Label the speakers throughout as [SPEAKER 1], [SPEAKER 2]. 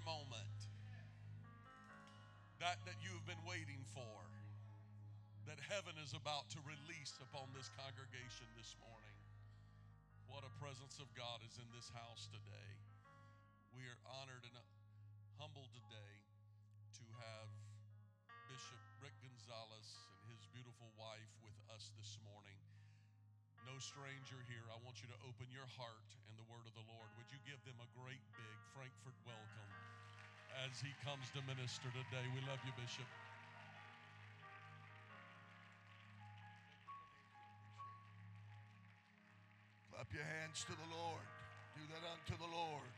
[SPEAKER 1] Your moment. That that you've been waiting for. That heaven is about to release upon this congregation this morning. What a presence of God is in this house today. We are honored and humbled today to have Bishop Ric Gonzalez and his beautiful wife with us this morning. No stranger here. I want you to open your heart and the word of the Lord. Would you give them a great big Frankfort welcome as he comes to minister today? We love you, Bishop.
[SPEAKER 2] Clap your hands to the Lord. Do that unto the Lord.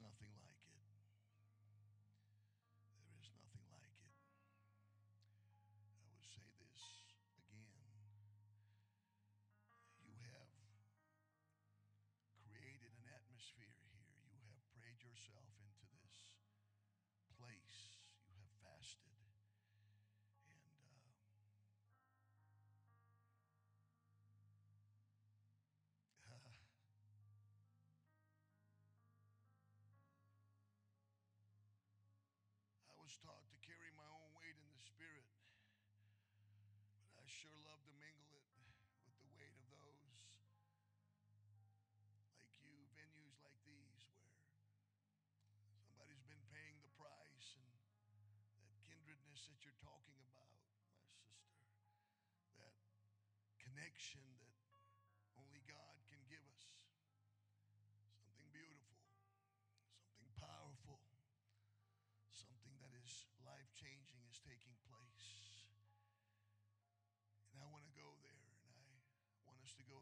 [SPEAKER 2] Nothing was taught to carry my own weight in the spirit, but I sure love to mingle it with the weight of those like you, venues like these where somebody's been paying the price and that kindredness that you're talking about, my sister, that connection that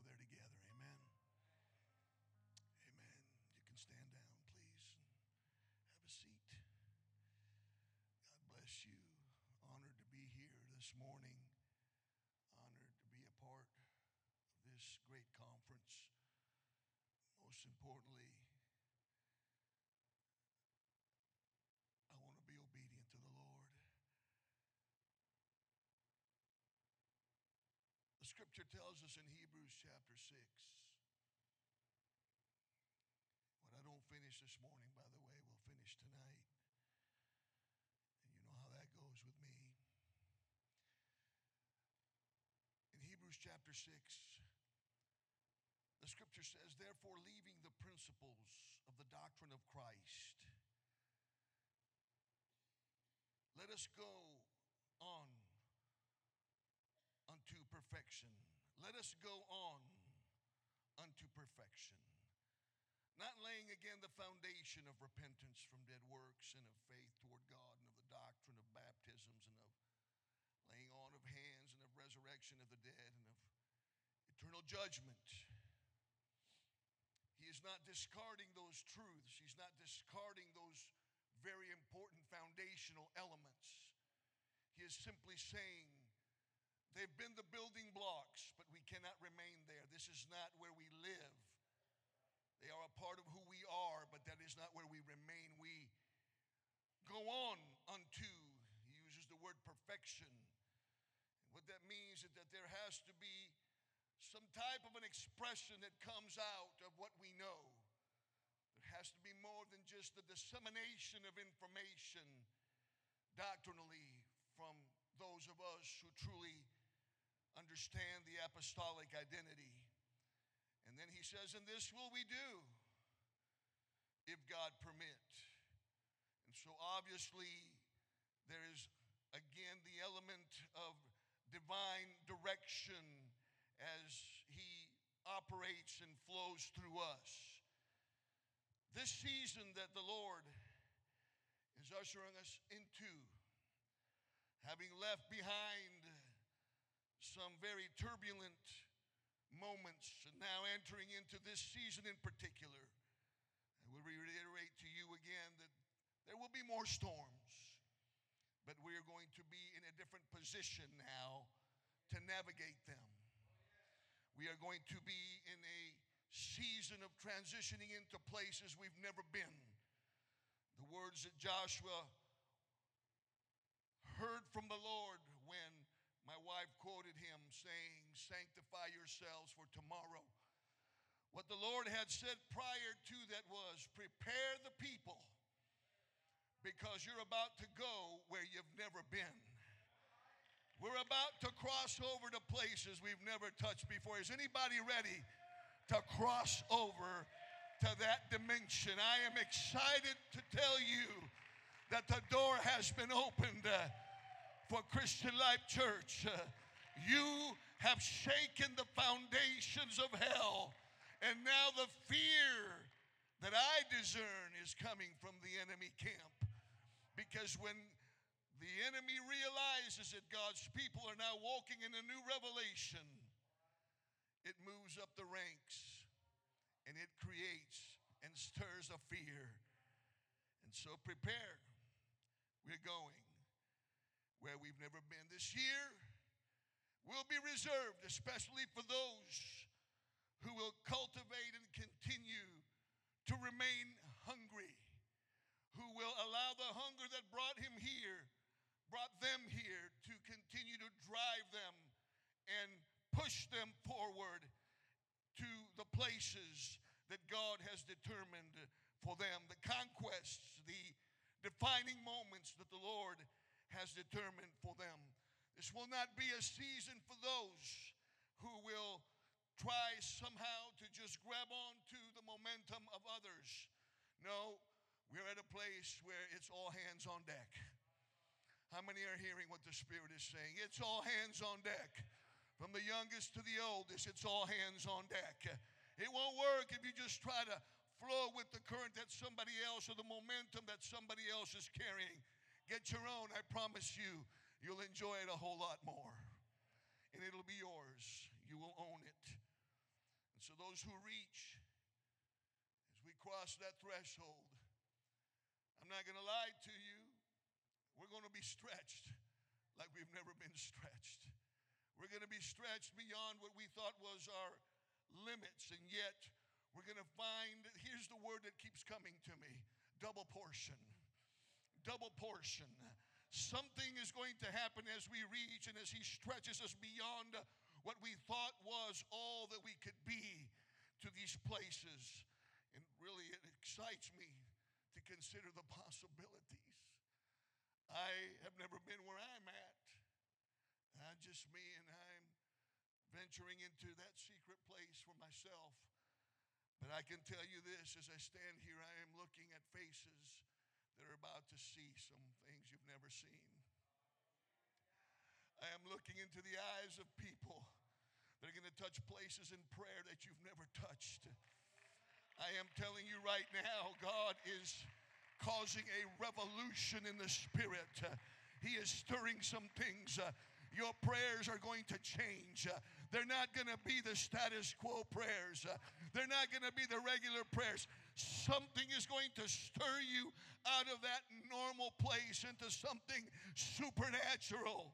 [SPEAKER 2] there together. Amen. Amen. You can stand down, please, and have a seat. God bless you. Honored to be here this morning. Honored to be a part of this great conference. Most importantly, I want to be obedient to the Lord. The scripture tells us in Hebrews chapter 6. What I don't finish this morning, by the way, we'll finish tonight. And you know how that goes with me. In Hebrews chapter 6, the scripture says, Therefore, leaving the principles of the doctrine of Christ, let us go on perfection. Let us go on unto perfection. Not laying again the foundation of repentance from dead works and of faith toward God and of the doctrine of baptisms and of laying on of hands and of resurrection of the dead and of eternal judgment. He is not discarding those truths. He's not discarding those very important foundational elements. He is simply saying they've been the building blocks, but we cannot remain there. This is not where we live. They are a part of who we are, but that is not where we remain. We go on unto, he uses the word perfection. What that means is that there has to be some type of an expression that comes out of what we know. There has to be more than just the dissemination of information doctrinally from those of us who truly understand the apostolic identity. And then he says, And this will we do if God permit. And so obviously, there is again the element of divine direction as he operates and flows through us. This season that the Lord is ushering us into, having left behind some very turbulent moments and now entering into this season in particular, I will reiterate to you again that there will be more storms, but we are going to be in a different position now to navigate them. We are going to be in a season of transitioning into places we've never been. The words that Joshua heard from the Lord when my wife quoted him saying, Sanctify yourselves for tomorrow. What the Lord had said prior to that was, Prepare the people because you're about to go where you've never been. We're about to cross over to places we've never touched before. Is anybody ready to cross over to that dimension? I am excited to tell you that the door has been opened uh, for Christian Life Church. You have shaken the foundations of hell, and now the fear that I discern is coming from the enemy camp. Because when the enemy realizes that God's people are now walking in a new revelation, it moves up the ranks and it creates and stirs a fear. And so prepare. We're going where we've never been. This year will be reserved, especially for those who will cultivate and continue to remain hungry, who will allow the hunger that brought him here brought them here to continue to drive them and push them forward to the places that God has determined for them, the conquests, the defining moments that the Lord has determined for them. This will not be a season for those who will try somehow to just grab on to the momentum of others. No, we're at a place where it's all hands on deck. How many are hearing what the Spirit is saying? It's all hands on deck. From the youngest to the oldest, it's all hands on deck. It won't work if you just try to flow with the current that somebody else or the momentum that somebody else is carrying. Get your own. I promise you, you'll enjoy it a whole lot more. And it'll be yours. You will own it. And so, those who reach, as we cross that threshold, I'm not going to lie to you we're going to be stretched like we've never been stretched. We're going to be stretched beyond what we thought was our limits, and yet we're going to find here's the word that keeps coming to me double portion. Double portion. Something is going to happen as we reach and as He stretches us beyond what we thought was all that we could be to these places. And really, it excites me to consider the possibilities. I have never been where I'm at. Uh, just me, and I'm venturing into that secret place for myself. But I can tell you this as I stand here, I am looking at faces that are about to see some things you've never seen. I am looking into the eyes of people that are going to touch places in prayer that you've never touched. I am telling you right now, God is causing a revolution in the spirit. He is stirring some things. Your prayers are going to change. They're not going to be the status quo prayers. They're not going to be the regular prayers. Something is going to stir you out of that normal place into something supernatural.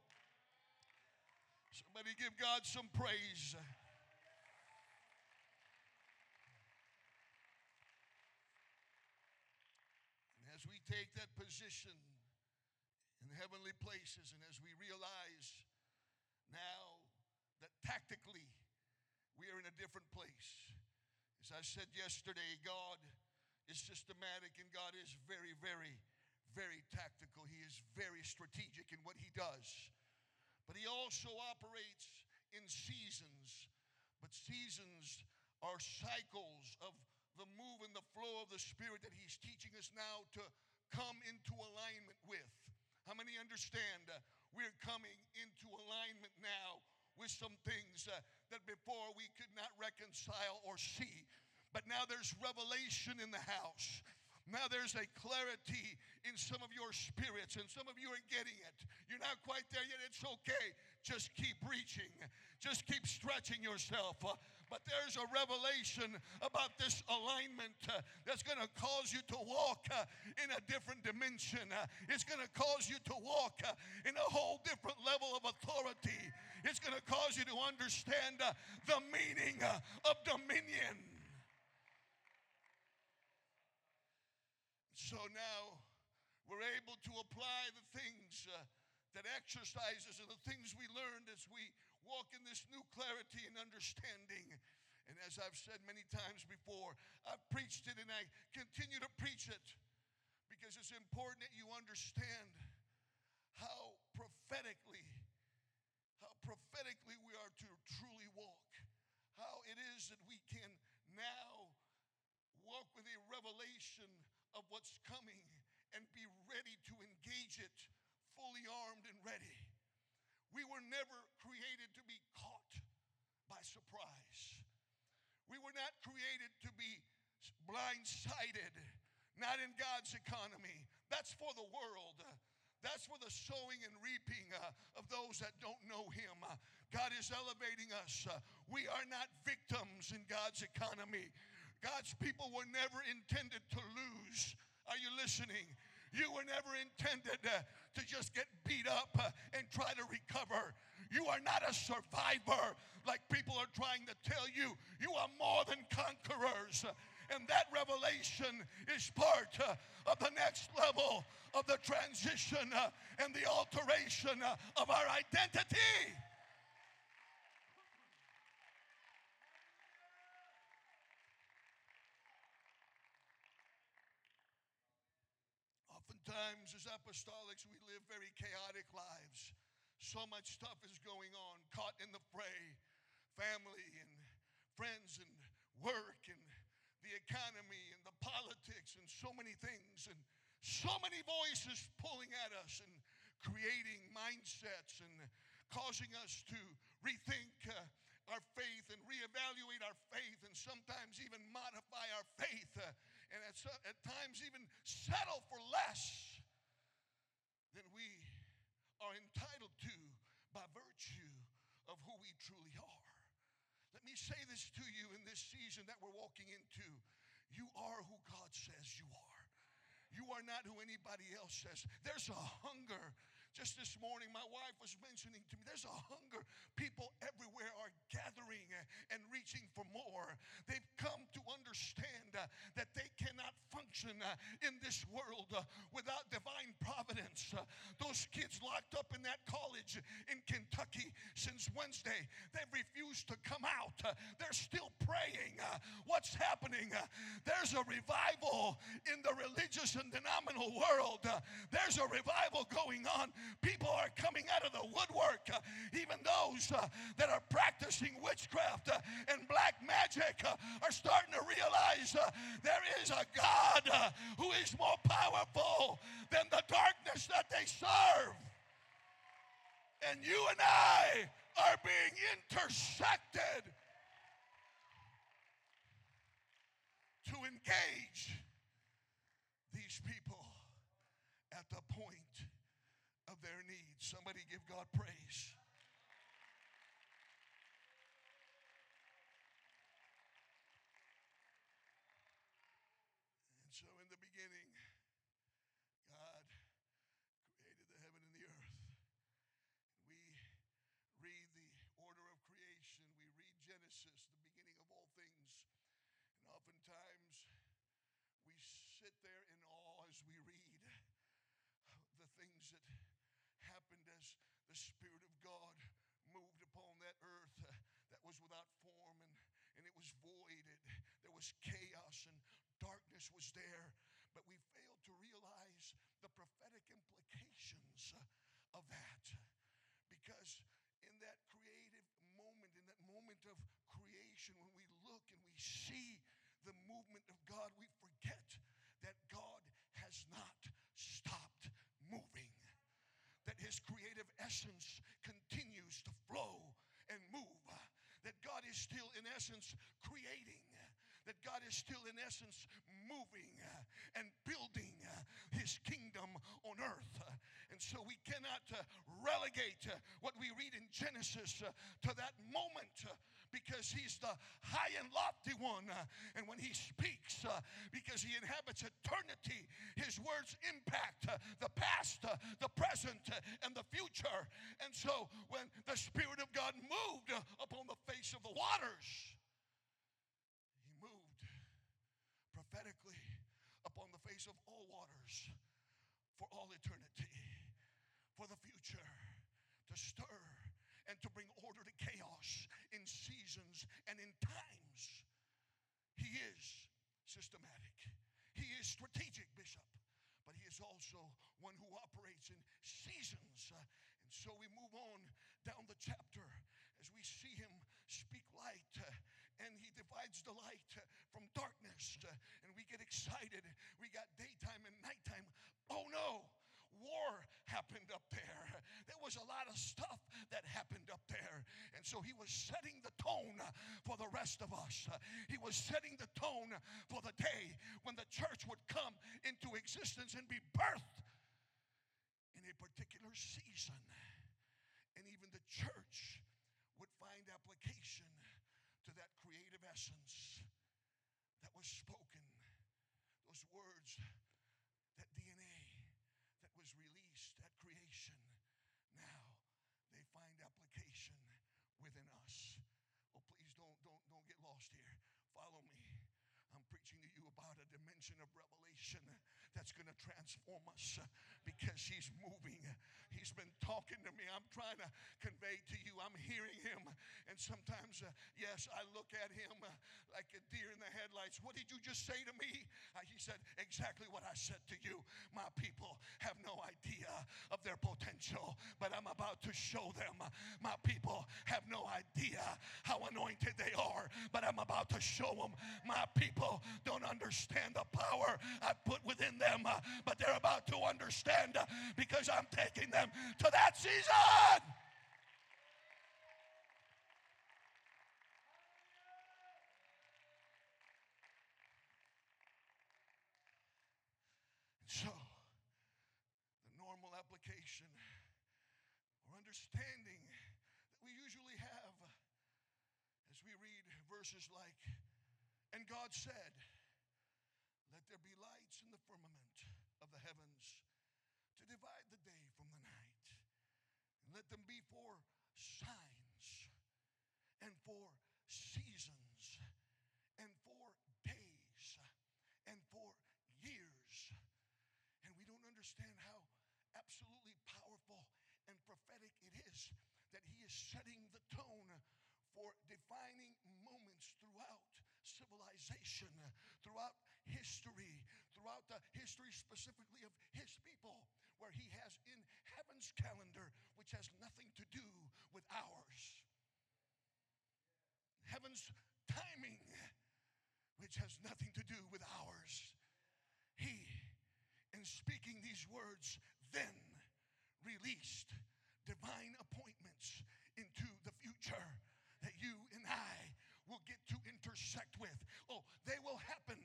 [SPEAKER 2] Somebody give God some praise. And as we take that position in heavenly places, and as we realize now that tactically we are in a different place, as I said yesterday, God is systematic and God is very, very, very tactical. He is very strategic in what He does. But He also operates in seasons. But seasons are cycles of the move and the flow of the Spirit that He's teaching us now to come into alignment with. How many understand uh, we're coming into alignment now with some things uh, that before we could not reconcile or see? But now there's revelation in the house. Now there's a clarity in some of your spirits, and some of you are getting it. You're not quite there yet. It's okay. Just keep reaching, just keep stretching yourself. But there's a revelation about this alignment uh, that's going to cause you to walk uh, in a different dimension. Uh, it's going to cause you to walk in a whole different level of authority. It's going to cause you to understand uh, the meaning uh, of dominion. So now we're able to apply the things that exercises and the things we learned as we walk in this new clarity and understanding. And as I've said many times before, I've preached it and I continue to preach it because it's important that you understand how prophetically, prophetically we are to truly walk. How it is that we can now walk with a revelation of what's coming and be ready to engage it fully armed and ready. We were never created to be caught by surprise. We were not created to be blindsided, not in God's economy. That's for the world. That's for the sowing and reaping uh, of those that don't know Him. Uh, God is elevating us. Uh, we are not victims in God's economy. God's people were never intended to lose. Are you listening? You were never intended uh, to just get beat up uh, and try to recover. You are not a survivor like people are trying to tell you. You are more than conquerors. And that revelation is part uh, of the next level of the transition uh, and the alteration uh, of our identity. Oftentimes, as apostolics, we live very chaotic lives. So much stuff is going on, caught in the fray family and friends and work and the economy and the politics and so many things and so many voices pulling at us and creating mindsets and causing us to rethink uh, our faith and reevaluate our faith and sometimes even modify our faith. Uh, and at, at times even settle for less than we are entitled to by virtue of who we truly are. Me say this to you in this season that we're walking into. You are who God says you are. You are not who anybody else says. There's a hunger just this morning, my wife was mentioning to me there's a hunger. People everywhere are gathering and reaching for more. They've come to understand uh, that they cannot function uh, in this world uh, without divine providence. Uh, those kids locked up in that college in Kentucky since Wednesday, they've refused to come out. Uh, they're still praying. Uh, what's happening? Uh, there's a revival in the religious and denominational world. there's a revival going on People are coming out of the woodwork, even those that are practicing witchcraft and black magic are starting to realize there is a God uh, who is more powerful than the darkness that they serve. And you and I are being intersected to engage these people at the point of their needs. Somebody give God praise. And so, in the beginning, God created the heaven and the earth. We read the order of creation, we read Genesis, the beginning of all things. And oftentimes, we sit there in awe as we read the things that happened as the Spirit of God moved upon that earth that was without form and, and it was void. It, there was chaos and darkness was there. But we failed to realize the prophetic implications of that. Because in that creative moment, in that moment of creation, when we look and we see the movement of God, we forget that God has not stopped moving. That his creative essence continues to flow and move. That God is still, in essence, creating. That God is still, in essence, moving and building his kingdom on earth. And so we cannot relegate what we read in Genesis to that moment because he's the high and lofty one. and when he speaks, uh, because he inhabits eternity, his words impact uh, the past, uh, the present, and the future. And so when the Spirit of God moved upon the face of the waters, he moved prophetically upon the face of all waters for all eternity for the future to stir and to bring order to chaos in seasons and in times. He is systematic, He is strategic, Bishop, but He is also one who operates in seasons. Uh, and so we move on down the chapter as we see Him speak light. Uh, and he divides the light uh, from darkness, and we get excited. We got daytime and nighttime. Oh no, war happened up there. There was a lot of stuff that happened up there. And so he was setting the tone for the rest of us. He was setting the tone for the day when the church would come into existence and be birthed in a particular season. And even the church would find application to that creative essence that was spoken. Those words within us. Oh, please don't, don't, don't get lost here. Follow me preaching to you about a dimension of revelation that's going to transform us because he's moving. He's been talking to me. I'm trying to convey to you. I'm hearing him. And sometimes, uh, yes, I look at him uh, like a deer in the headlights. What did you just say to me? Uh, he said, Exactly what I said to you. My people have no idea of their potential, but I'm about to show them. My people have no idea how anointed they are, but I'm about to show them. My people don't understand the power I put within them, uh, but they're about to understand uh, because I'm taking them to that season. So, the normal application or understanding that we usually have as we read verses like, and God said, Let there be lights in the firmament of the heavens to divide the day from the night. And let them be for signs and for seasons and for days and for years. And we don't understand how absolutely powerful and prophetic it is that He is setting the tone for defining moments civilization, throughout history, throughout the history specifically of his people, where he has in heaven's calendar, which has nothing to do with ours. Heaven's timing, which has nothing to do with ours. He, in speaking these words, then released divine appointments into the future that you and I will get to intersect with. Oh, they will happen,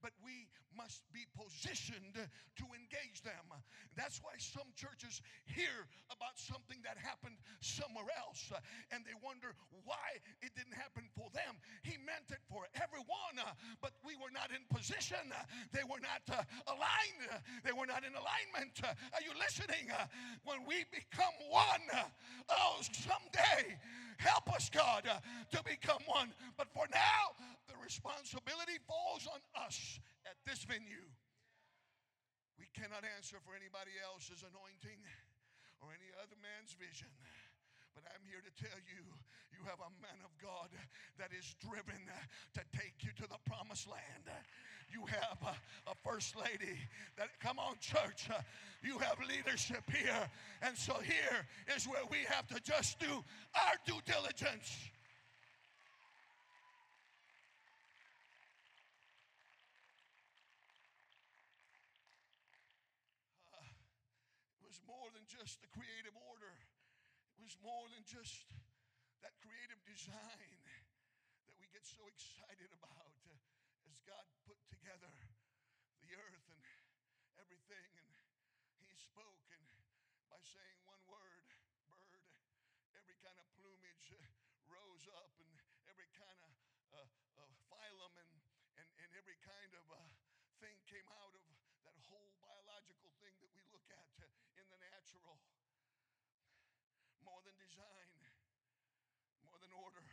[SPEAKER 2] but we must be positioned to engage them. That's why some churches hear about something that happened somewhere else and they wonder why it didn't happen for them. He meant it for everyone, uh, but we were not in position. Uh, they were not uh, aligned. Uh, they were not in alignment. Are you listening? When we become one, oh, someday Help us, God, uh, to become one. But for now, the responsibility falls on us at this venue We cannot answer for anybody else's anointing or any other man's vision. But I'm here to tell you, you have a man of God that is driven to take you to the promised land. You have a, a first lady that, come on, church, uh, you have leadership here. And so here is where we have to just do our due diligence. Uh, it was more than just the creative was more than just that creative design that we get so excited about uh, as God put together the earth and everything. And He spoke, and by saying one word, bird, every kind of plumage uh, rose up, and every kind of uh, uh, phylum and, and, and every kind of uh, thing came out of that whole biological thing that we look at uh, in the natural more than design, more than order.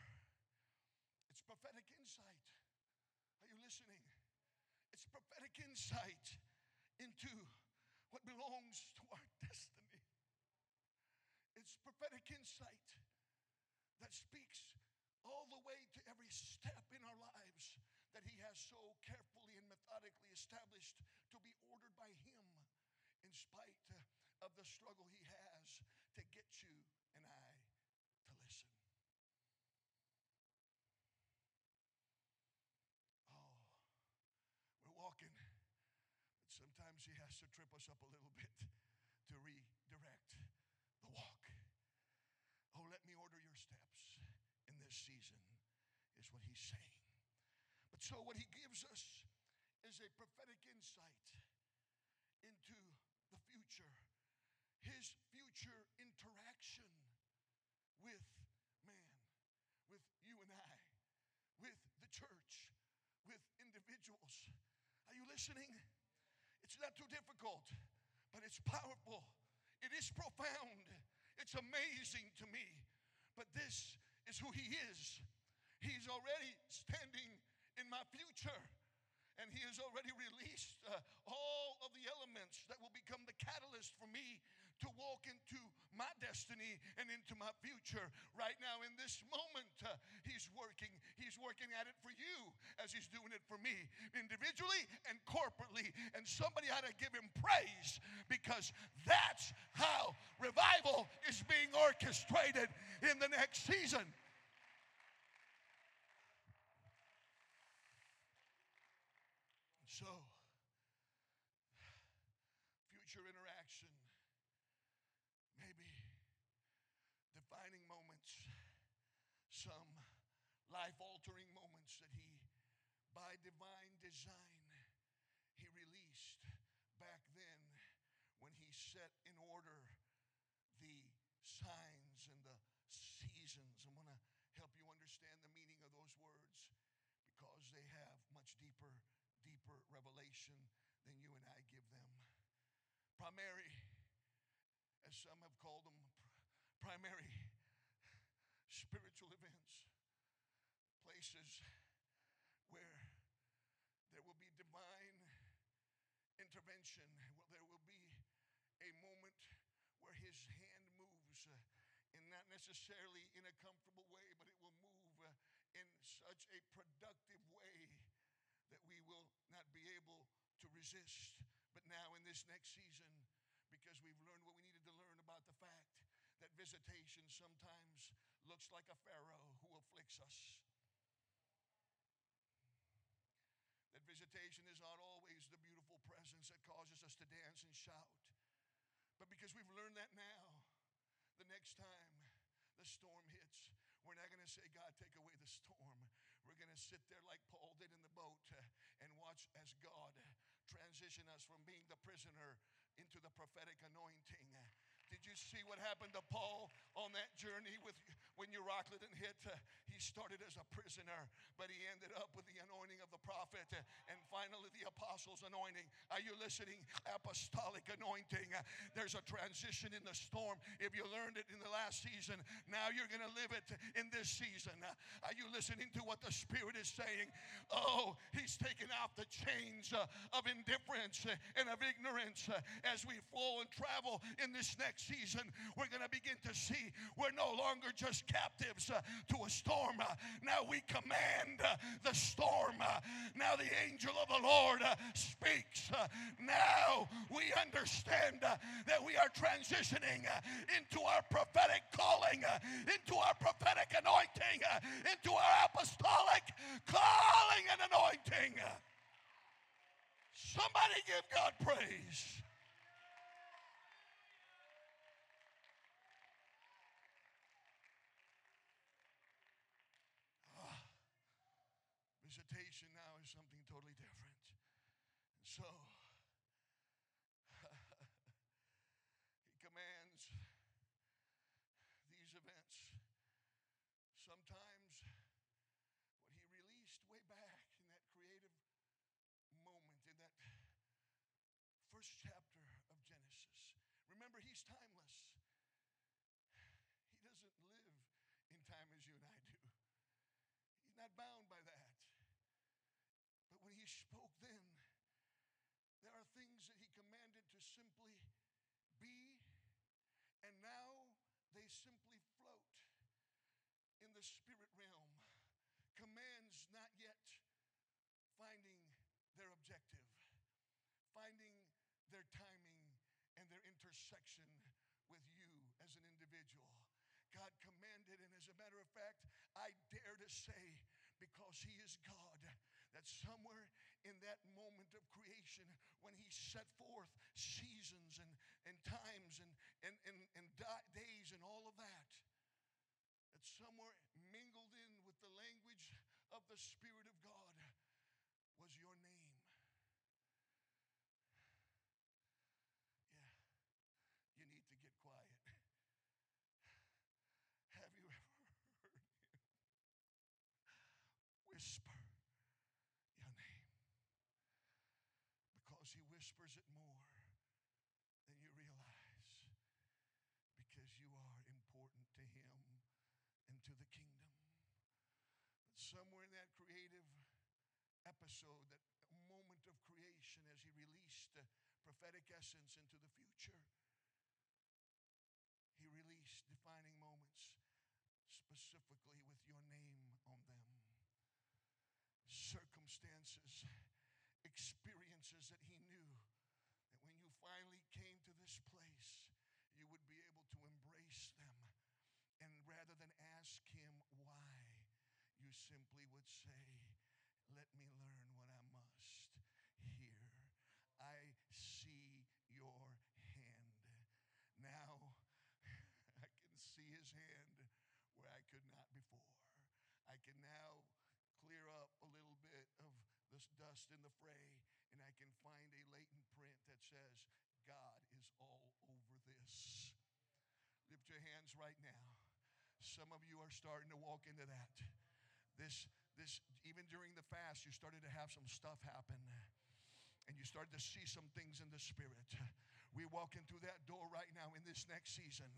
[SPEAKER 2] It's prophetic insight. Are you listening? It's prophetic insight into what belongs to our destiny. It's prophetic insight that speaks all the way to every step in our lives that He has so carefully and methodically established to be ordered by Him in spite of the struggle He has to get you and I to listen. Oh, we're walking, but sometimes He has to trip us up a little bit to redirect the walk. Oh, let me order your steps in this season, is what He's saying. But so, what He gives us is a prophetic insight into the future, His future interaction with man, with you and I, with the church, with individuals. Are you listening? It's not too difficult, but it's powerful. It is profound. It's amazing to me. But this is who He is. He's already standing in my future and he has already released uh, all of the elements that will become the catalyst for me to walk into my destiny and into my future. Right now, in this moment, uh, He's working. He's working at it for you as He's doing it for me, individually and corporately. And somebody ought to give Him praise because that's how revival is being orchestrated in the next season. So, future interaction, maybe defining moments, some life altering moments that He, by divine design, He released back then when He set in order the signs and the seasons. I want to help you understand the meaning of those words because they have much deeper deeper revelation than you and I give them. Primary, as some have called them, primary spiritual events, places where there will be divine intervention, there will be a moment where His hand moves, uh, and not necessarily in a comfortable way, but it will move uh, in such a productive way that we will not be able to resist. But now, in this next season, because we've learned what we needed to learn about the fact that visitation sometimes looks like a Pharaoh who afflicts us. That visitation is not presence that causes us to dance and shout. But because we've learned that now, the next time the storm hits, we're not going to say, God, take away the storm. We're going to sit there like Paul did in the boat uh, and watch as God transition us from being the prisoner into the prophetic anointing. Did you see what happened to Paul on that journey with when Euroclydon hit? Uh, he started as a prisoner, but he ended up with the anointing of the prophet uh, and finally the apostles' anointing. Are you listening? Apostolic anointing. Uh, there's a transition in the storm. If you learned it in the last season, now you're going to live it in this season. Uh, are you listening to what the Spirit is saying? Oh, he's taken off the chains of indifference and of ignorance as we flow and travel in this next season. We're going to begin to see we're no longer just captives uh, to a storm. Uh, now we command uh, the storm. Uh, now the angel of the Lord uh, speaks. Uh, now we understand that we are transitioning into our prophetic calling, into our prophetic anointing, into our apostolic calling and anointing. Somebody give God praise. visitation now is something totally different. And so, he commands these events. Sometimes what he released way back in that creative moment, in that first chapter of Genesis. Remember, he's timeless. He doesn't live in time as you and I do. He's not bound by that But when he spoke then, there are things that he commanded to simply be, and now they simply float in the spirit realm. Commands not yet finding their objective, finding their timing and their intersection with you as an individual. God commanded, and as a matter of fact, I dare to say, because He is God, that somewhere in that moment of creation when he set forth seasons and, and times and, and, and, and days and all of that, that somewhere mingled in with the language of the Spirit of God was your name. Yeah, you need to get quiet. Have you ever heard him whisper? Whispers it more than you realize because you are important to Him and to the kingdom. But somewhere in that creative episode, that moment of creation, as He released prophetic essence into the future, He released defining moments specifically with your name on them. Circumstances, experiences that He knew that when you finally came to this place, you would be able to embrace them. And rather than ask him why, you simply would say, Let me learn what I must here. I see your hand. Now I can see his hand where I could not before. I can now clear up a little bit this dust in the fray and I can find a latent print that says, God is all over this. Lift your hands right now. Some of you are starting to walk into that. This, this, even during the fast, you started to have some stuff happen and you started to see some things in the spirit. We're walking through that door right now in this next season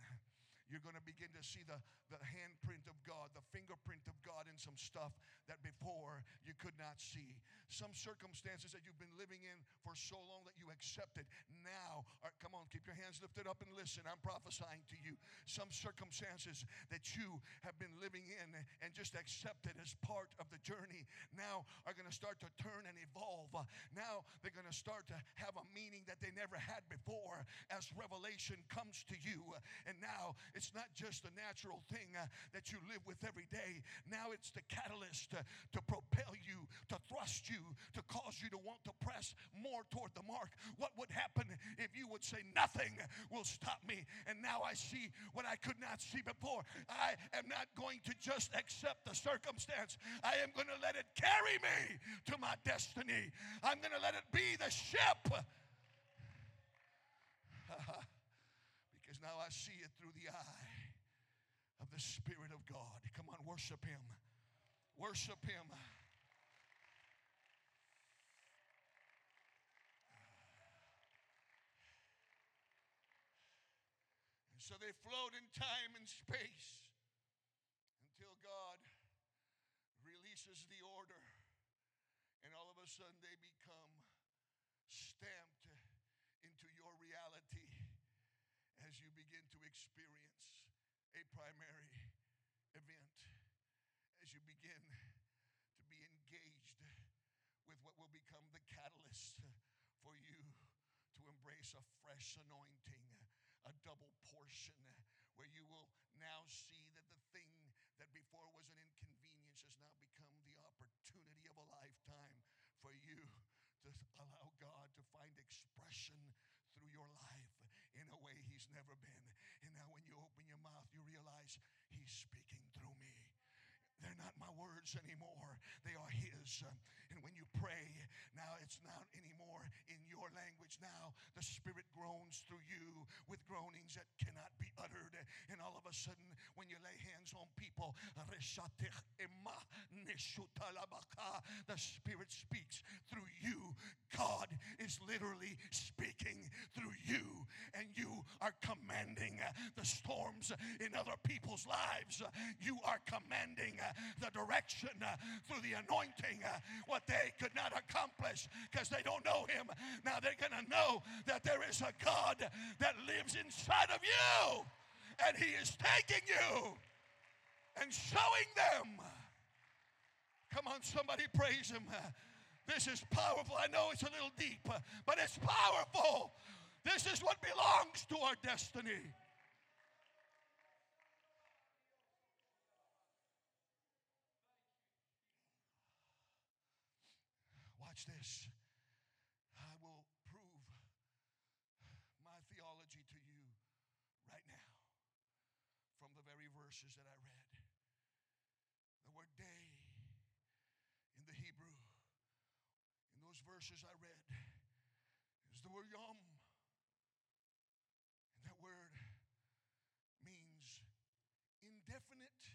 [SPEAKER 2] you're going to begin to see the, the handprint of God, the fingerprint of God in some stuff that before you could not see. Some circumstances that you've been living in for so long that you accepted now come on, keep your hands lifted up and listen. I'm prophesying to you. Some circumstances that you have been living in and just accepted as part of the journey now are going to start to turn and evolve. Now they're going to start to have a meaning that they never had before as revelation comes to you. And now it's it's not just a natural thing uh, that you live with every day. Now it's the catalyst uh, to propel you, to thrust you, to cause you to want to press more toward the mark. What would happen if you would say, Nothing will stop me? And now I see what I could not see before. I am not going to just accept the circumstance, I am going to let it carry me to my destiny. I'm going to let it be the ship. now I see it through the eye of the Spirit of God. Come on, worship Him. Worship him. And so they float in time and space until God releases the order, and all of a sudden they become stamped into your reality as you begin to experience a primary event, as you begin to be engaged with what will become the catalyst for you to embrace a fresh anointing, a double portion, where you will now see that the thing that before was an inconvenience has now become the opportunity of a lifetime for you to allow God to find expression through your life in a way He's never been. Now, when you open your mouth, you realize He's speaking through me. They're not my words anymore, they are His. And when you pray, now it's not anymore in your language. Now the Spirit groans through you with groanings that cannot be And all of a sudden, when you lay hands on people, the Spirit speaks through you. God is literally speaking through you, and you are commanding the storms in other people's lives. You are commanding the direction through the anointing, what they could not accomplish because they don't know Him. Now they're going to know that there is a God that lives inside of you, and He is taking you and showing them. Come on, somebody praise Him. This is powerful. I know it's a little deep, but it's powerful. This is what belongs to our destiny. Watch this. I will prove my theology to you right now from the very verses that I read. The word day in the Hebrew, in those verses I read, is the word yom. And that word means indefinite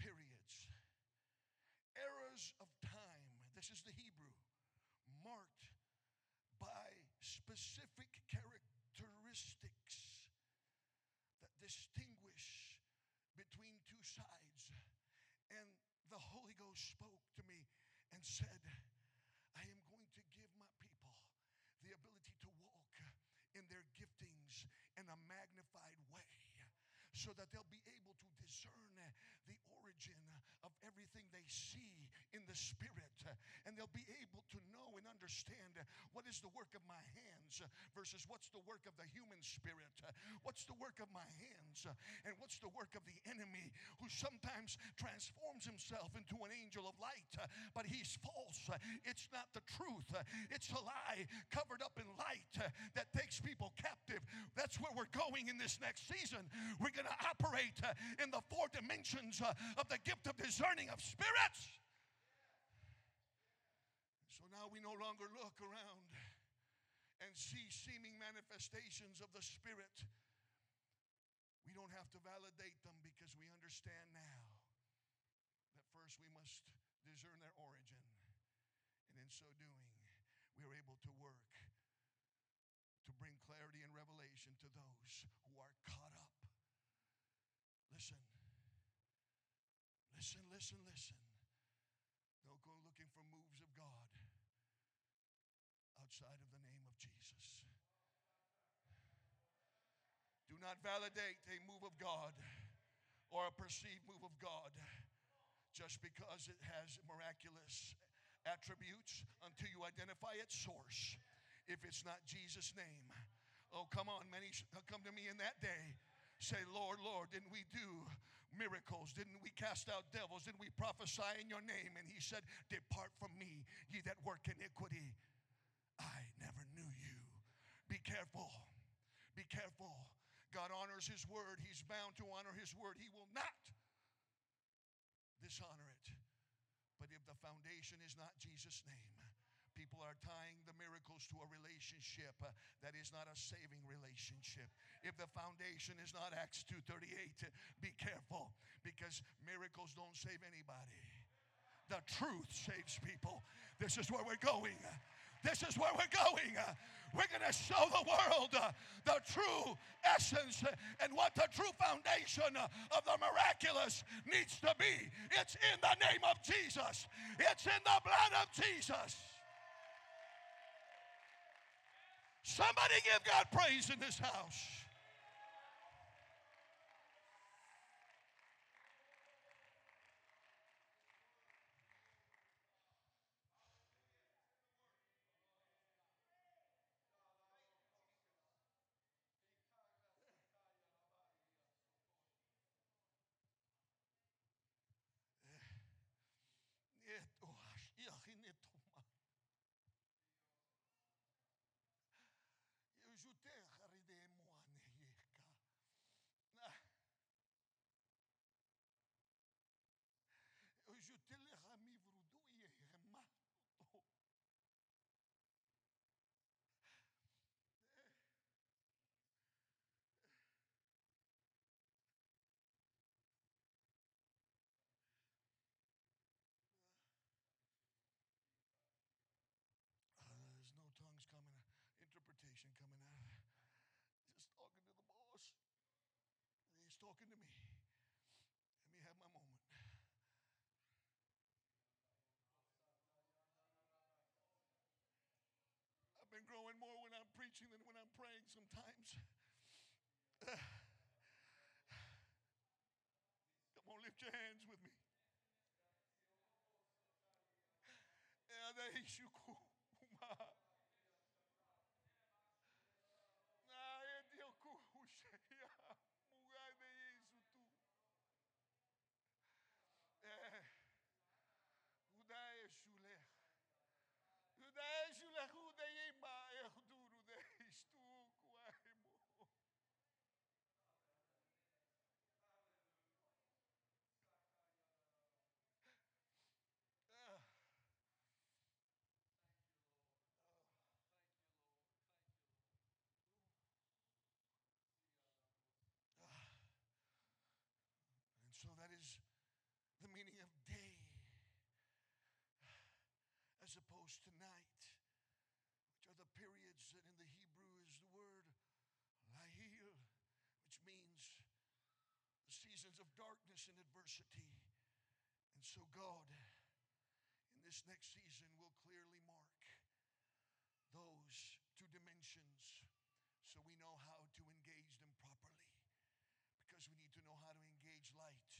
[SPEAKER 2] periods, eras of time. This is the Hebrew marked by specific characteristics that distinguish between two sides. And the Holy Ghost spoke to me and said, I am going to give my people the ability to walk in their giftings in a magnified way so that they'll be able to discern the origin of everything they see in the spirit and they'll be able to know and understand what is the work of my hands versus what's the work of the human spirit. What's the work of my hands and what's the work of the enemy who sometimes transforms himself into an angel of light but he's false. It's not the truth. It's a lie covered up in light that takes people captive. That's where we're going in this next season. We're going to operate in the four dimensions of the gift of discerning of spirits So now we no longer look around and see seeming manifestations of the Spirit. We don't have to validate them because we understand now that first we must discern their origin. And in so doing, we are able to work to bring clarity and revelation to those who are caught up. Listen, listen, listen, listen. Don't go looking for moves of God outside of the name of Jesus. Do not validate a move of God or a perceived move of God just because it has miraculous attributes until you identify its source. If it's not Jesus' name, oh, come on, many come to me in that day. Say, Lord, Lord, didn't we do miracles? Didn't we cast out devils? Didn't we prophesy in your name? And he said, Depart from me, ye that work iniquity. I never knew you. Be careful. Be careful. God honors His word. He's bound to honor His word. He will not dishonor it. But if the foundation is not Jesus' name, people are tying the miracles to a relationship uh, that is not a saving relationship. If the foundation is not Acts 2:38, be careful because miracles don't save anybody. The truth saves people. This is where we're going. This is where we're going. We're going to show the world uh, the true essence and what the true foundation of the miraculous needs to be. It's in the name of Jesus, it's in the blood of Jesus. Somebody give God praise in this house. Talking to me. Let me have my moment. I've been growing more when I'm preaching than when I'm praying sometimes. Come on, lift your hands with me. Darkness and adversity. And so, God, in this next season, will clearly mark those two dimensions so we know how to engage them properly. Because we need to know how to engage light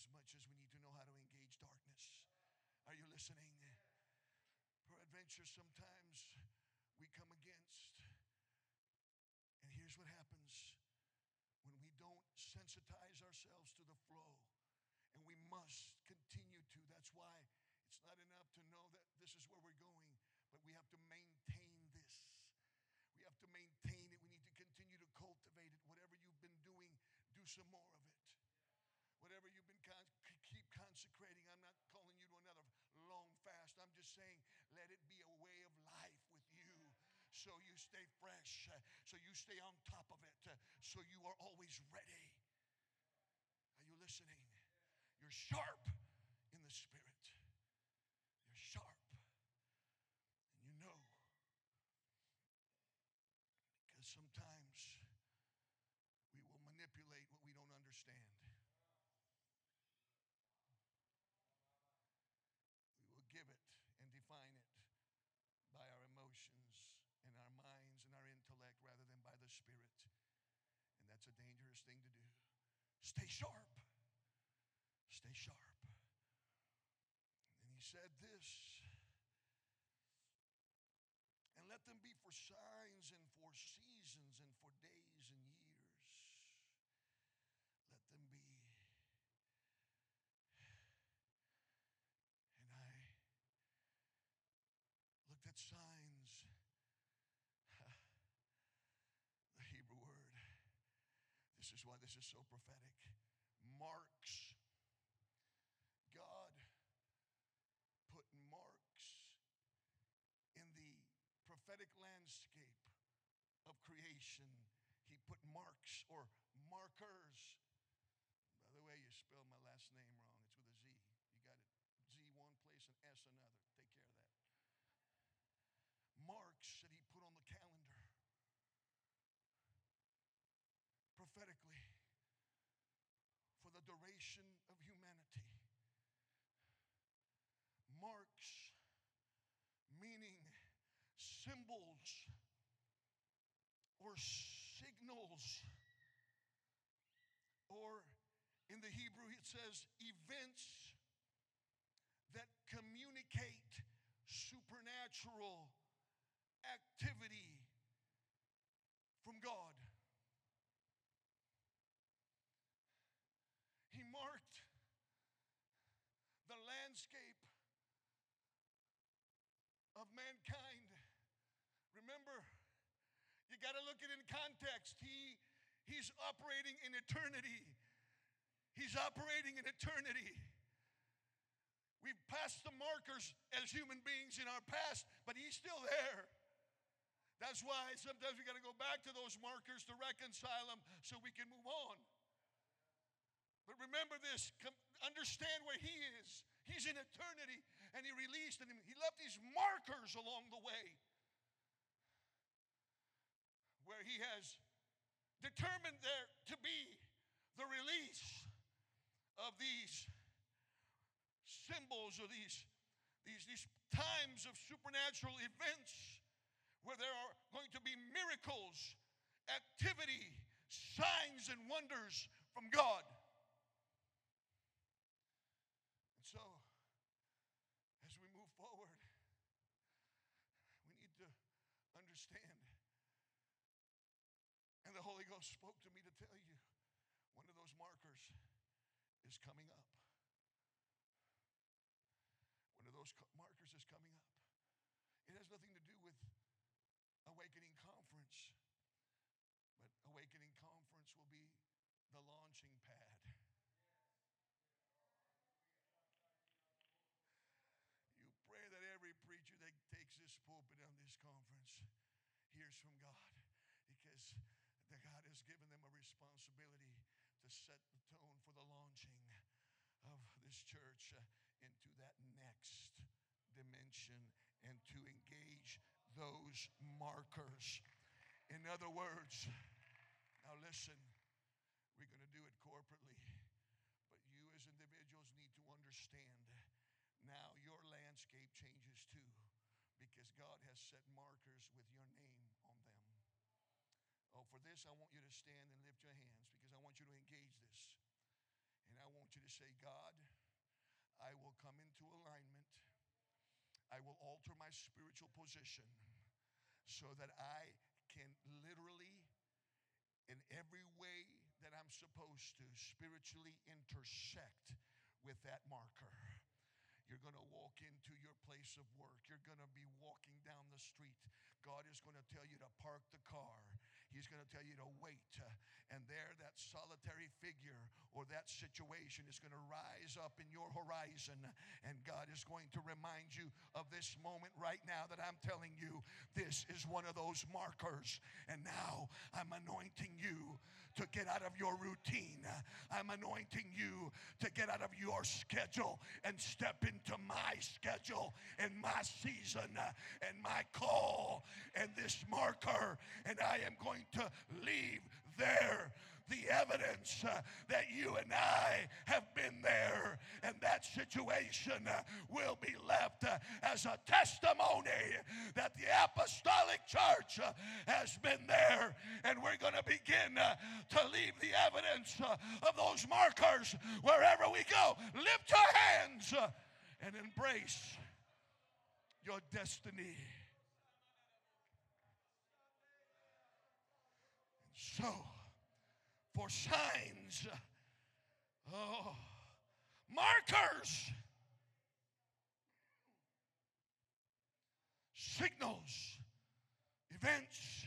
[SPEAKER 2] as much as we need to know how to engage darkness. Are you listening? Peradventure, sometimes we come against, and here's what happens when we don't sensitize ourselves to the flow. And we must continue to. That's why it's not enough to know that this is where we're going, but we have to maintain this. We have to maintain it. We need to continue to cultivate it. Whatever you've been doing, do some more of it. Whatever you've been con- keep consecrating. I'm not calling you to another long fast. I'm just saying, let it be a way of life with you so you stay fresh, uh, so you stay on top of it, uh, so you are always ready. Are you listening? You're sharp in the spirit. You're sharp. And you know. Because sometimes we will manipulate what we don't understand. We will give it and define it by our emotions and our minds and our intellect rather than by the Spirit. And that's a dangerous thing to do. Stay sharp. Stay sharp. And he said this. And let them be for signs and for seasons and for days and years. Let them be. And I looked at signs. the Hebrew word. This is why this is so prophetic. Marks. God put marks in the prophetic landscape of creation. He put marks or markers. By the way, you spelled my last name wrong. It's with a Z. You got it Z one creation of humanity. Marks, meaning symbols or signals, or in the Hebrew it says events that communicate supernatural activity from God. He marked the landscape of mankind. Remember, you got to look at it in context. He, he's operating in eternity. He's operating in eternity. We've passed the markers as human beings in our past, but he's still there. That's why sometimes we got to go back to those markers to reconcile them so we can move on. But remember this understand where he is. He's in eternity, and he released, and he left these markers along the way where he has determined there to be the release of these symbols or these, these, these times of supernatural events where there are going to be miracles, activity, signs, and wonders from God. And so, as we move forward, we need to understand. Ghost spoke to me to tell you one of those markers is coming up. One of those markers is coming up. It has nothing to do with Awakening Conference, but Awakening Conference will be the launching pad. You pray that every preacher that takes this pulpit on this conference hears from God because God has given them a responsibility to set the tone for the launching of this church uh, into that next dimension and to engage those markers. In other words, now listen, we're going to do it corporately, but you as individuals need to understand now your landscape changes too because God has set markers with your name for this, I want you to stand and lift your hands because I want you to engage this. And I want you to say, God, I will come into alignment I will alter my spiritual position so that I can literally, in every way that I'm supposed to, spiritually intersect with that marker. You're going to walk into your place of work. You're going to be walking down the street. God is going to tell you to park the car. He's going to tell you to wait. Uh, And there, that solitary figure or that situation is going to rise up in your horizon. And God is going to remind you of this moment right now that I'm telling you this is one of those markers. And now I'm anointing you to get out of your routine. I'm anointing you to get out of your schedule and step into my schedule and my season and my call and this marker. And I am going to leave there the evidence uh, that you and I have been there, and that situation uh, will be left uh, as a testimony that the apostolic church uh, has been there, and we're going to begin uh, to leave the evidence uh, of those markers wherever we go. Lift your hands and embrace your destiny. So, for signs, oh, markers, signals, events,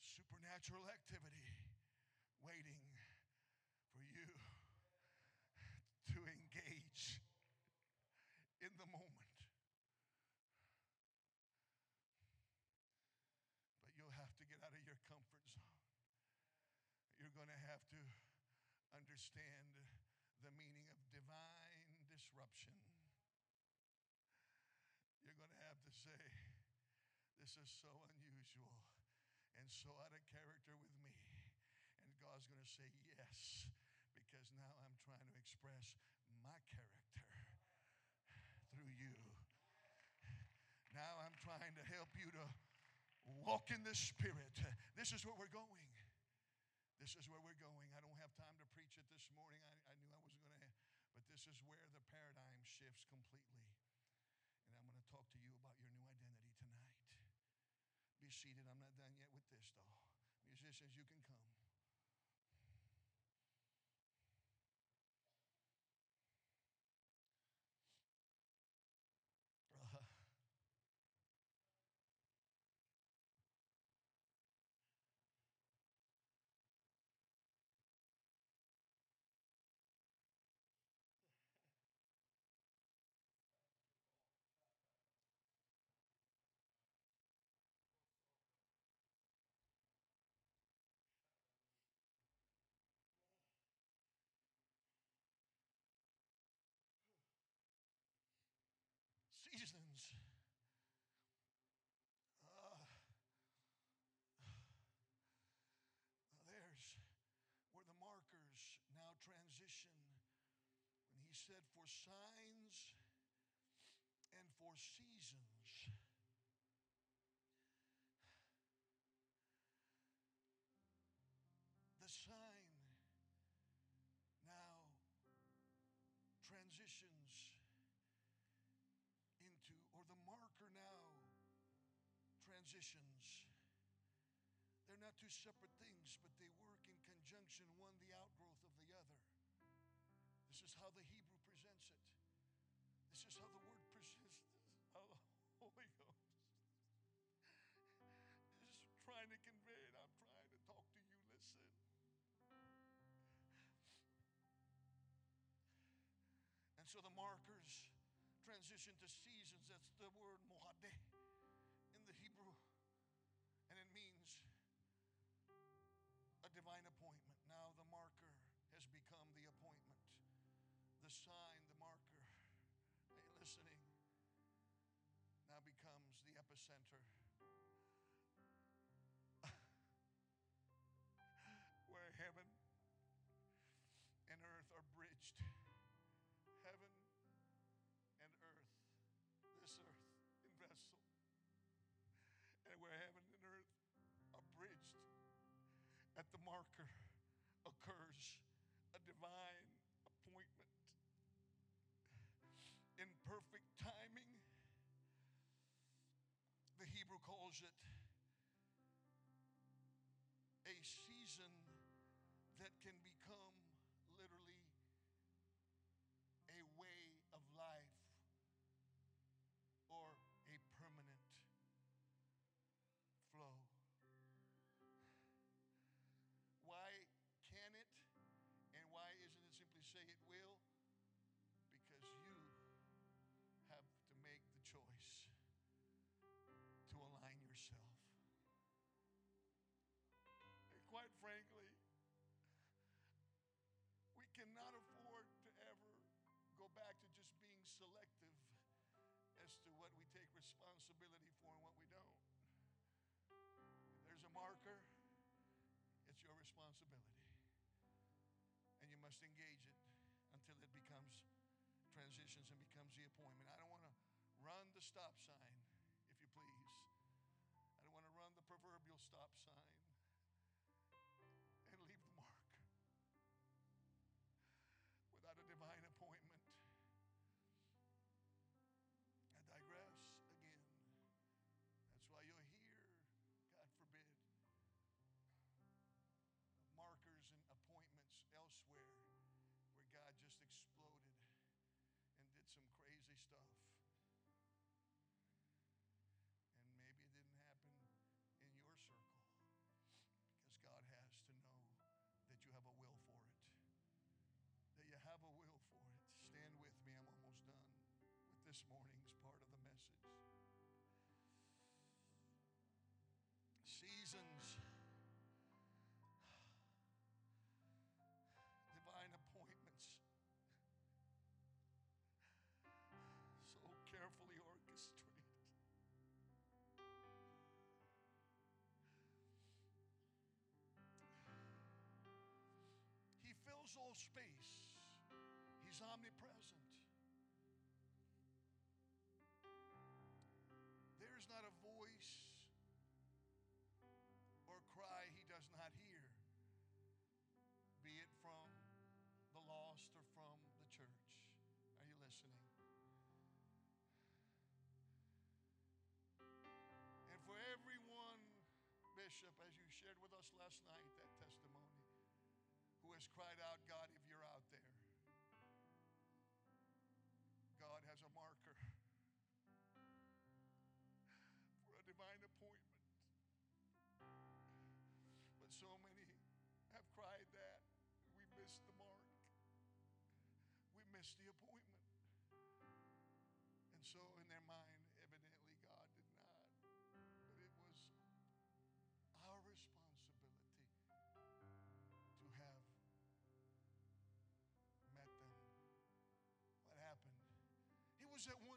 [SPEAKER 2] supernatural activity waiting for you to engage in the moment. going to have to understand the meaning of divine disruption. You're going to have to say, This is so unusual and so out of character with me. And God's going to say yes because now I'm trying to express my character through you. Now I'm trying to help you to walk in the Spirit. This is where we're going. This is where we're going. I don't have time to preach it this morning. I, I knew I wasn't going to, but this is where the paradigm shifts completely. And I'm going to talk to you about your new identity tonight. Be seated. I'm not done yet with this, though. Musicians, you can come. seasons. Uh, there's where the markers now transition when he said, for signs and for seasons. The sign now transitions into, or the marker now transitions. They're not two separate things, but they work in conjunction, one the outgrowth of the other. This is how the Hebrew. This is how the word presents this. How oh, the Holy Ghost is trying to convey it. I'm trying to talk to you. Listen. And so the markers transition to seasons. That's the word moadeh in the Hebrew. And it means a divine appointment. Now the marker has become the appointment. The sign, listening? Now becomes the epicenter. Hebrew calls it a season that can become selective as to what we take responsibility for and what we don't. If there's a marker, it's your responsibility and you must engage it until it becomes transitions and becomes the appointment. I don't want to run the stop sign, if you please. I don't want to run the proverbial stop sign this morning's part of the message. Seasons divine appointments. So carefully orchestrated. He fills all space. He's omnipresent. Not a voice or cry he does not hear, be it from the lost or from the church. Are you listening? And for everyone, Bishop, as you shared with us last night, that testimony, who has cried out, God, if you're out divine appointment. But so many have cried that we missed the mark. We missed the appointment. And so, in their mind, evidently, God did not. But it was our responsibility to have met them. What happened? It was that one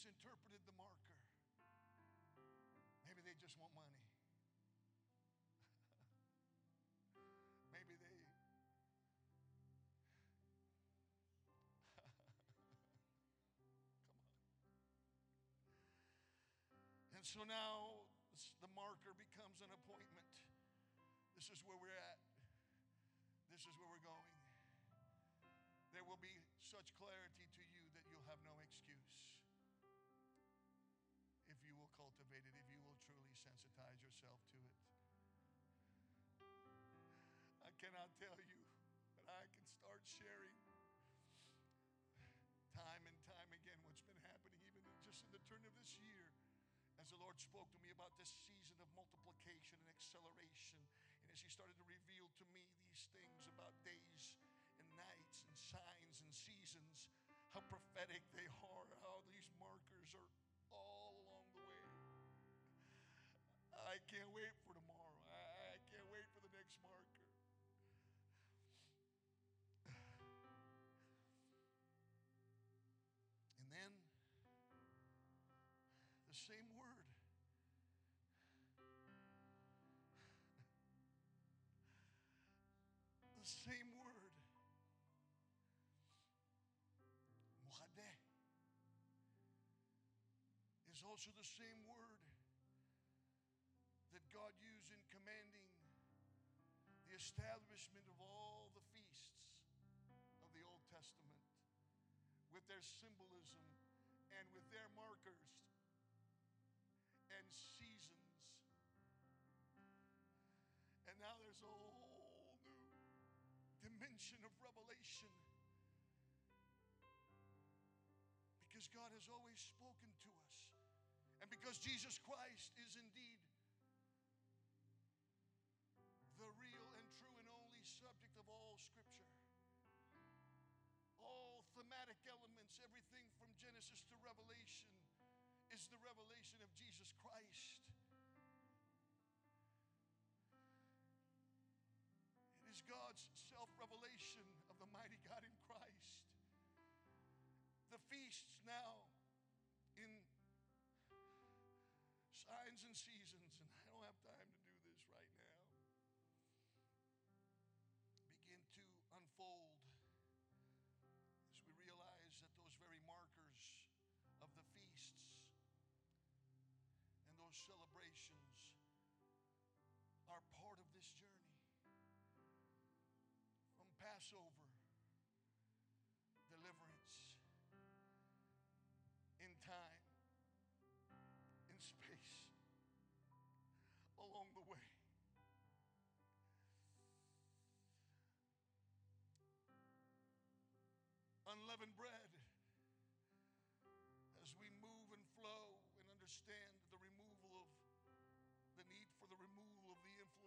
[SPEAKER 2] misinterpreted the marker. Maybe they just want money. Maybe they. Come on. And so now the marker becomes an appointment. This is where we're at. This is where we're going. There will be such clarity to you that you'll have no excuse will truly sensitize yourself to it. I cannot tell you, but I can start sharing time and time again what's been happening, even just in the turn of this year. As the Lord spoke to me about this season of multiplication and acceleration, and as He started to reveal to me these things about days and nights and signs and seasons, how prophetic they can't wait for tomorrow. I, I can't wait for the next marker. And then the same word. the same word. Muhadeh is also the same word God used in commanding the establishment of all the feasts of the Old Testament with their symbolism and with their markers and seasons. And now there's a whole new dimension of revelation because God has always spoken to us. And because Jesus Christ is indeed Genesis to Revelation, is the revelation of Jesus Christ. It is God's self revelation of the mighty God in Christ. The feasts now in signs and seasons, those celebrations are part of this journey. From Passover,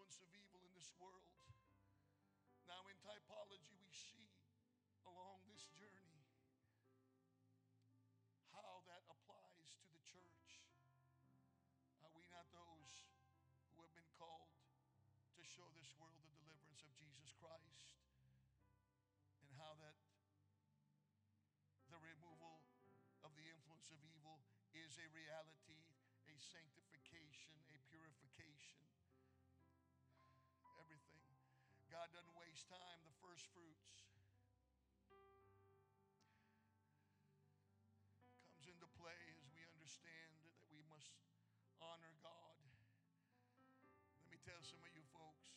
[SPEAKER 2] influence of evil in this world. Now, in typology, we see along this journey how that applies to the church. Are we not those who have been called to show this world the deliverance of Jesus Christ and how that the removal of the influence of evil is a reality, a sanctification, God doesn't waste time. The first fruits comes into play as we understand that we must honor God. Let me tell some of you folks,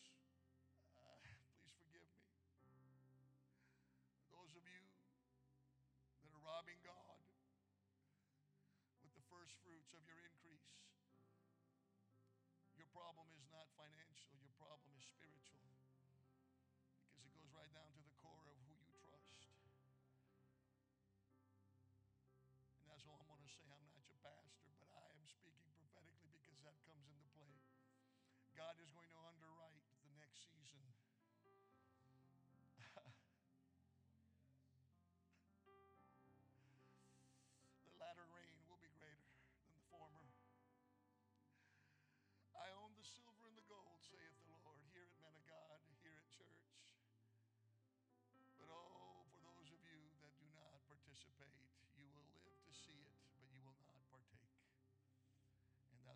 [SPEAKER 2] uh, please forgive me. Those of you that are robbing God with the first fruits of your increase, your problem is not financial, your problem is spiritual. Right down to the core of who you trust. And that's all I'm going to say. I'm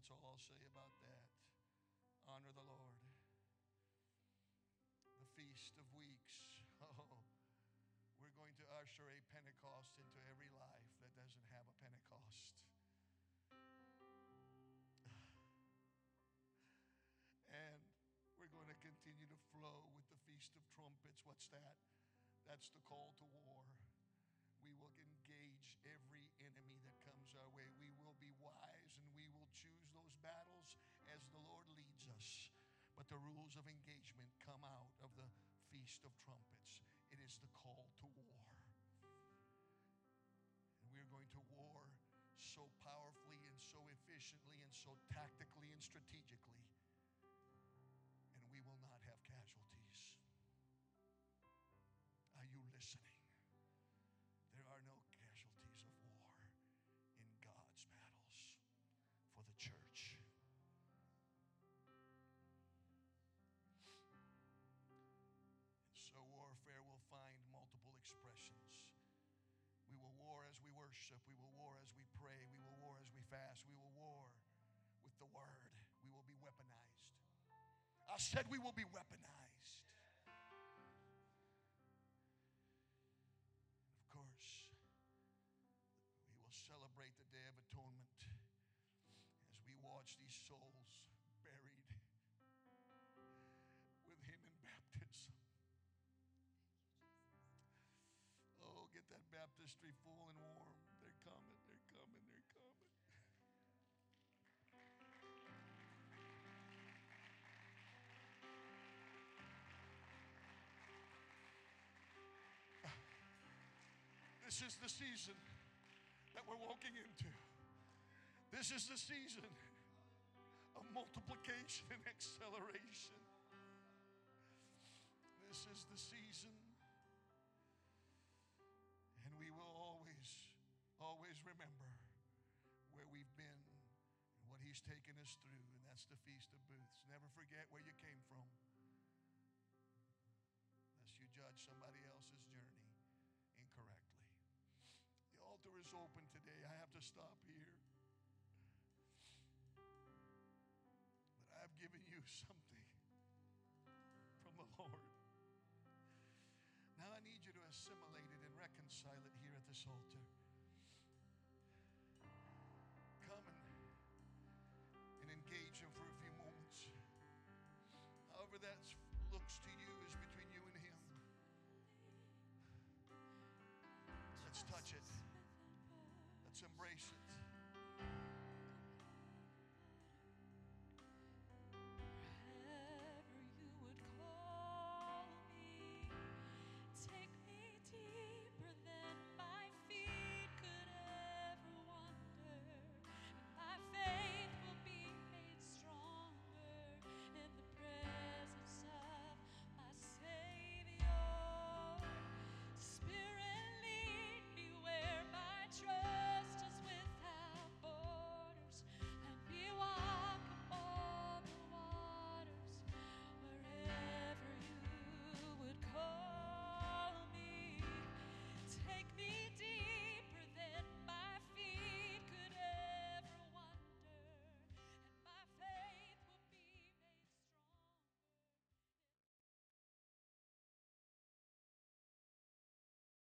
[SPEAKER 2] that's all I'll say about that. Honor the Lord. The Feast of Weeks. Oh, we're going to usher a Pentecost into every life that doesn't have a Pentecost. And we're going to continue to flow with the Feast of Trumpets. What's that? That's the call to war. We will engage every enemy that comes our way. We will be wise But the rules of engagement come out of the Feast of Trumpets. It is the call to war. And we're going to war so powerfully and so efficiently and so tactically and strategically. Worship. We will war as we pray. We will war as we fast. We will war with the word. We will be weaponized. I said we will be weaponized. Of course, we will celebrate the Day of Atonement as we watch these souls buried with Him in baptism. Oh, get that baptistry full and warm. This is the season that we're walking into. This is the season of multiplication and acceleration. This is the season. And we will always, always remember where we've been and what He's taken us through, and that's the Feast of Booths. Never forget where you came from, lest you judge somebody else's journey is open today. I have to stop here. But I've given you something from the Lord. Now I need you to assimilate it and reconcile it here at this altar.